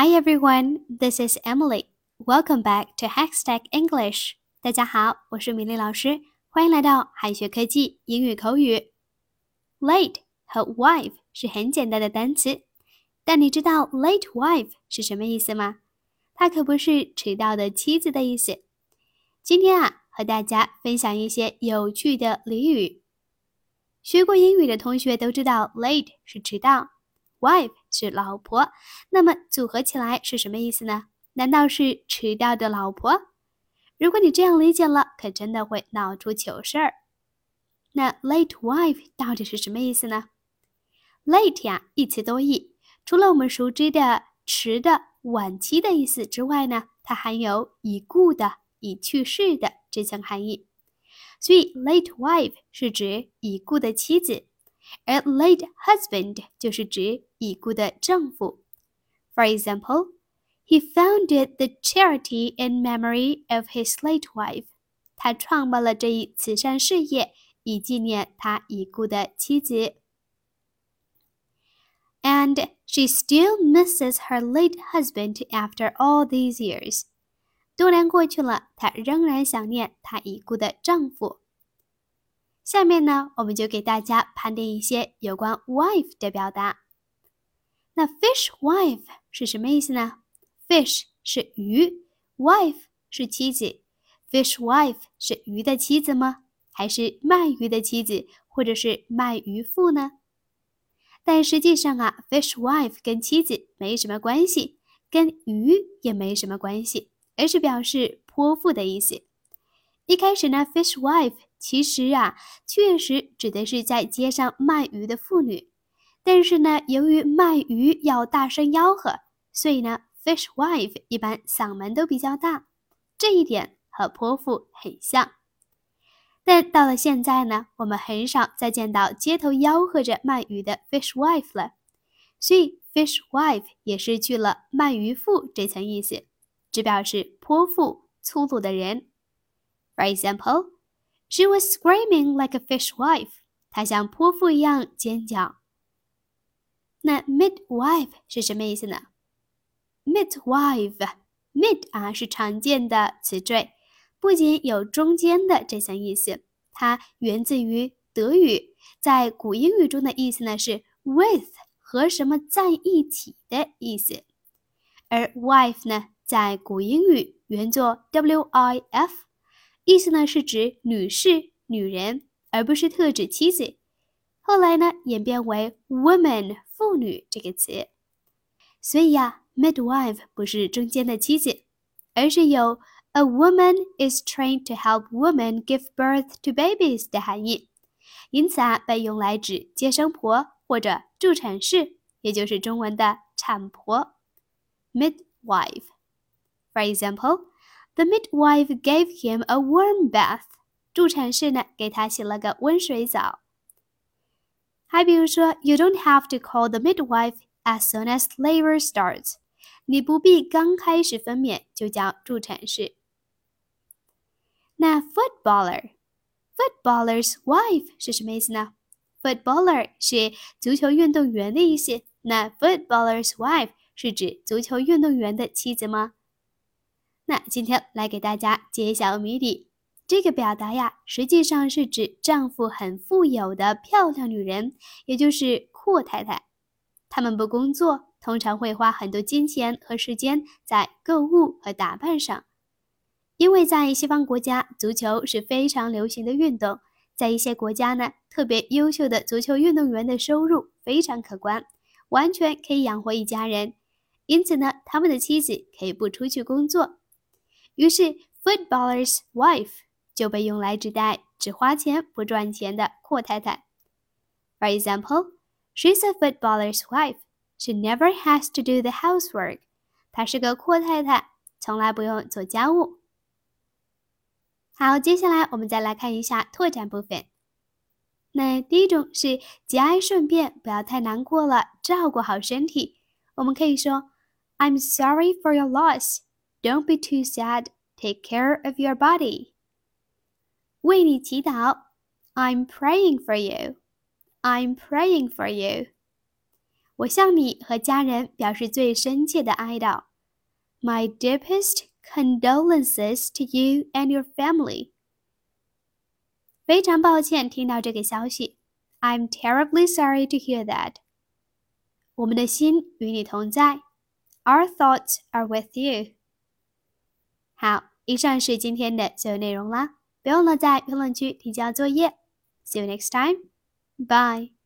Hi everyone, this is Emily. Welcome back to Hackstack English. 大家好，我是米粒老师，欢迎来到海学科技英语口语。Late 和 wife 是很简单的单词，但你知道 late wife 是什么意思吗？它可不是迟到的妻子的意思。今天啊，和大家分享一些有趣的俚语。学过英语的同学都知道，late 是迟到。Wife 是老婆，那么组合起来是什么意思呢？难道是迟到的老婆？如果你这样理解了，可真的会闹出糗事儿。那 late wife 到底是什么意思呢？Late 呀，一词多义，除了我们熟知的迟的、晚期的意思之外呢，它含有已故的、已去世的这层含义。所以 late wife 是指已故的妻子。而 late husband 就是指已故的丈夫。For example, he founded the charity in memory of his late wife. 他创办了这一慈善事业，以纪念他已故的妻子。And she still misses her late husband after all these years. 多年过去了，她仍然想念她已故的丈夫。 下面呢，我们就给大家盘点一些有关 wife 的表达。那 fish wife 是什么意思呢？fish 是鱼，wife 是妻子。fish wife 是鱼的妻子吗？还是卖鱼的妻子，或者是卖鱼妇呢？但实际上啊，fish wife 跟妻子没什么关系，跟鱼也没什么关系，而是表示泼妇的意思。一开始呢，fish wife 其实啊，确实指的是在街上卖鱼的妇女。但是呢，由于卖鱼要大声吆喝，所以呢，fish wife 一般嗓门都比较大，这一点和泼妇很像。但到了现在呢，我们很少再见到街头吆喝着卖鱼的 fish wife 了，所以 fish wife 也失去了卖鱼妇这层意思，只表示泼妇、粗鲁的人。For example, she was screaming like a fishwife. 她像泼妇一样尖叫。那 midwife 是什么意思呢？midwife，mid 啊是常见的词缀，不仅有中间的这层意思，它源自于德语，在古英语中的意思呢是 with 和什么在一起的意思，而 wife 呢在古英语原作 w-i-f。意思呢是指女士、女人，而不是特指妻子。后来呢演变为 woman 妇女这个词。所以呀，midwife 不是中间的妻子，而是有 a woman is trained to help women give birth to babies 的含义。因此啊，被用来指接生婆或者助产士，也就是中文的产婆。midwife。For example. The midwife gave him a warm bath。助产士呢，给他洗了个温水澡。还比如说，You don't have to call the midwife as soon as labor starts。你不必刚开始分娩就叫助产士。那 footballer，footballer's wife 是什么意思呢？Footballer 是足球运动员的意思。那 footballer's wife 是指足球运动员的妻子吗？ 那今天来给大家揭晓谜底。这个表达呀，实际上是指丈夫很富有的漂亮女人，也就是阔太太。她们不工作，通常会花很多金钱和时间在购物和打扮上。因为在西方国家，足球是非常流行的运动，在一些国家呢，特别优秀的足球运动员的收入非常可观，完全可以养活一家人。因此呢，他们的妻子可以不出去工作。于是，footballer's wife 就被用来指代只花钱不赚钱的阔太太。For example, she's a footballer's wife. She never has to do the housework. 她是个阔太太，从来不用做家务。好，接下来我们再来看一下拓展部分。那第一种是节哀顺变，不要太难过了，照顾好身体。我们可以说，I'm sorry for your loss. Don't be too sad. Take care of your body. 为你祈祷。I'm praying for you. I'm praying for you. 我向你和家人表示最深切的哀悼。My deepest condolences to you and your family. 非常抱歉听到这个消息。I'm terribly sorry to hear that. 我们的心与你同在。Our thoughts are with you. 好，以上是今天的所有内容啦。不用了在评论区提交作业。See you next time. Bye.